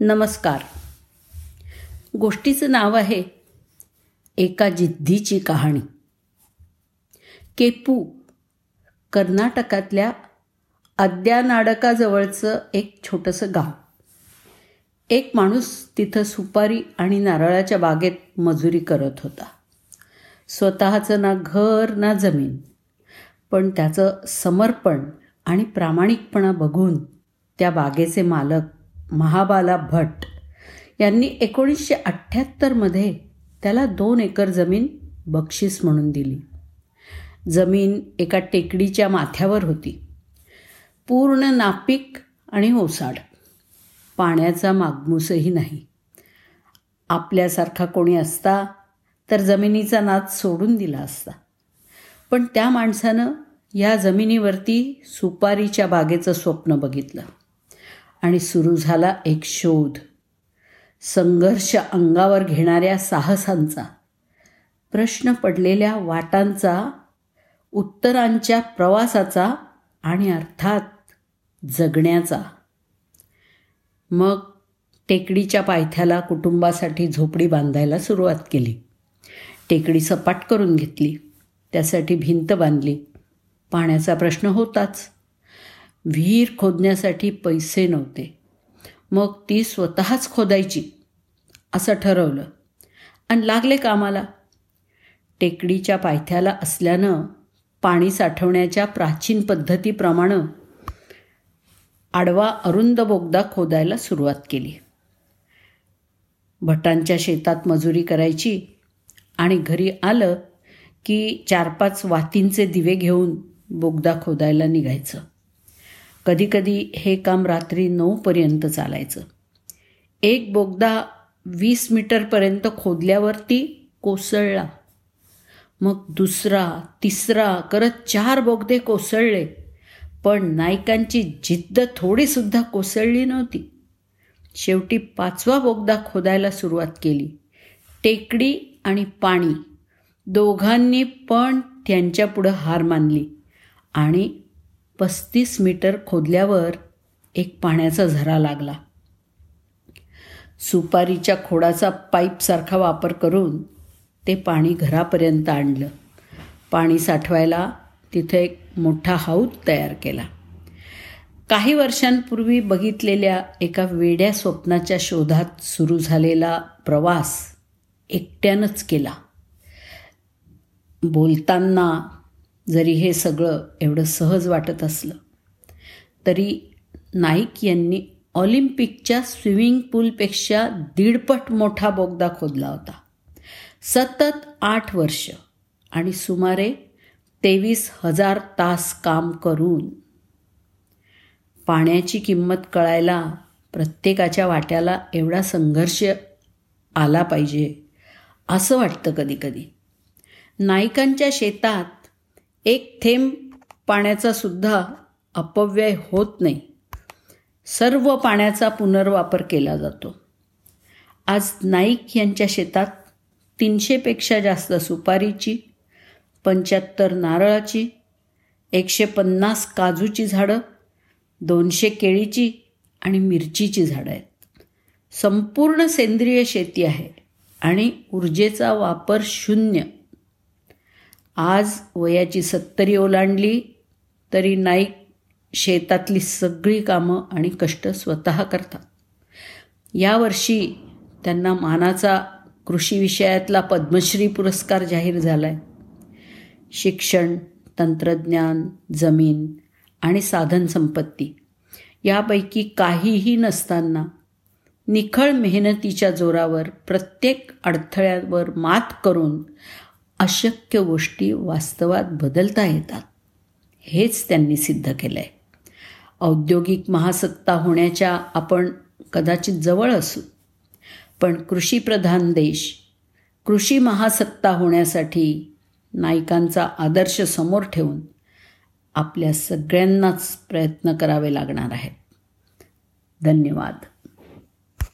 नमस्कार. गोष्टीचं नाव आहे एका जिद्दीची कहाणी. केपू कर्नाटकातल्या अद्यानाडकाजवळचं एक छोटंसं गाव. एक माणूस तिथं सुपारी आणि नारळाच्या बागेत मजुरी करत होता. स्वतःचं ना घर ना जमीन पण त्याचं समर्पण आणि प्रामाणिकपणा बघून त्या बागेचे मालक महाबाला भट यांनी एकोणीसशे अठ्ठ्याहत्तरमध्ये त्याला दोन एकर जमीन बक्षीस म्हणून दिली. जमीन एका टेकडीच्या माथ्यावर होती. पूर्ण नापीक आणि ओसाड. पाण्याचा मागमूसही नाही. आपल्यासारखा कोणी असता तर जमिनीचा नाद सोडून दिला असता. पण त्या माणसानं या जमिनीवरती सुपारीच्या बागेचं स्वप्न बघितलं. आणि सुरू झाला एक शोध. संघर्ष अंगावर घेणाऱ्या साहसांचा. प्रश्न पडलेल्या वाटांचा उत्तरांच्या प्रवासाचा आणि अर्थात जगण्याचा. मग टेकडीच्या पायथ्याला कुटुंबासाठी झोपडी बांधायला सुरुवात केली. टेकडी सपाट करून घेतली. त्यासाठी भिंत बांधली. पाण्याचा प्रश्न होताच. विहीर खोदण्यासाठी पैसे नव्हते. मग ती स्वतःच खोदायची असं ठरवलं. आणि लागले कामाला. टेकडीच्या पायथ्याला असल्यानं पाणी साठवण्याच्या प्राचीन पद्धतीप्रमाणे आडवा अरुंद बोगदा खोदायला सुरुवात केली. भटांच्या शेतात मजुरी करायची आणि घरी आलं की चार पाच वातींचे दिवे घेऊन बोगदा खोदायला निघायचं. कधीकधी हे काम रात्री नऊपर्यंत चालायचं. एक बोगदा वीस मीटरपर्यंत खोदल्यावरती कोसळला. मग दुसरा तिसरा करत चार बोगदे कोसळले. पण नायकांची जिद्द थोडीसुद्धा कोसळली नव्हती. शेवटी पाचवा बोगदा खोदायला सुरुवात केली. टेकडी आणि पाणी. दोघांनी पण त्यांच्यापुढं हार मानली. आणि पस्तीस मीटर खोदल्यावर एक पाण्याचा झरा लागला. सुपारीच्या खोडाचा पाईपसारखा वापर करून ते पाणी घरापर्यंत आणलं. पाणी साठवायला तिथे एक मोठा हौद तयार केला. काही वर्षांपूर्वी बघितलेल्या एका वेड्या स्वप्नाच्या शोधात सुरू झालेला प्रवास एकट्यानंच केला. बोलताना जरी हे सगळं एवढं सहज वाटत असलं तरी नाईक यांनी ऑलिम्पिकच्या स्विमिंग पूलपेक्षा दीडपट मोठा बोगदा खोदला होता. सतत आठ वर्ष आणि सुमारे तेवीस हजार तास काम करून पाण्याची किंमत कळायला प्रत्येकाच्या वाट्याला एवढा संघर्ष आला पाहिजे असं वाटतं कधीकधी. नायकांच्या शेतात एक थेंब पाण्याचा सुद्धा अपव्यय होत नाही. सर्व पाण्याचा पुनर्वापर केला जातो. आज नाईक यांच्या शेतात तीनशेपेक्षा जास्त सुपारीची पंच्याहत्तर नारळाची एकशे पन्नास काजूची झाडं दोनशे केळीची आणि मिरचीची झाडं आहेत. संपूर्ण सेंद्रिय शेती आहे आणि ऊर्जेचा वापर शून्य. आज वयाची सत्तरी ओलांडली तरी नाईक शेतातली सगळी कामं आणि कष्ट स्वतः करतात. यावर्षी त्यांना मानाचा कृषी विषयातला पद्मश्री पुरस्कार जाहीर झाला आहे शिक्षण तंत्रज्ञान जमीन आणि साधनसंपत्ती यापैकी काहीही नसताना निखळ मेहनतीच्या जोरावर प्रत्येक अडथळ्यावर मात करून अशक्य गोष्टी वास्तवात बदलता येतात. हेच त्यांनी सिद्ध केलं आहे औद्योगिक महासत्ता होण्याच्या आपण कदाचित जवळ असू पण कृषीप्रधान देश कृषी महासत्ता होण्यासाठी नायकांचा आदर्श समोर ठेवून आपल्या सगळ्यांनाच प्रयत्न करावे लागणार आहेत. धन्यवाद.